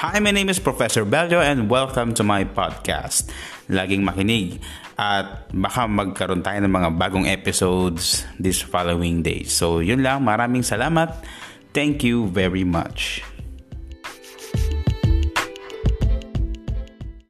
Hi, my name is Professor Bello and welcome to my podcast. Laging makinig at baka magkaroon tayo ng mga bagong episodes this following days. So, yun lang. Maraming salamat. Thank you very much.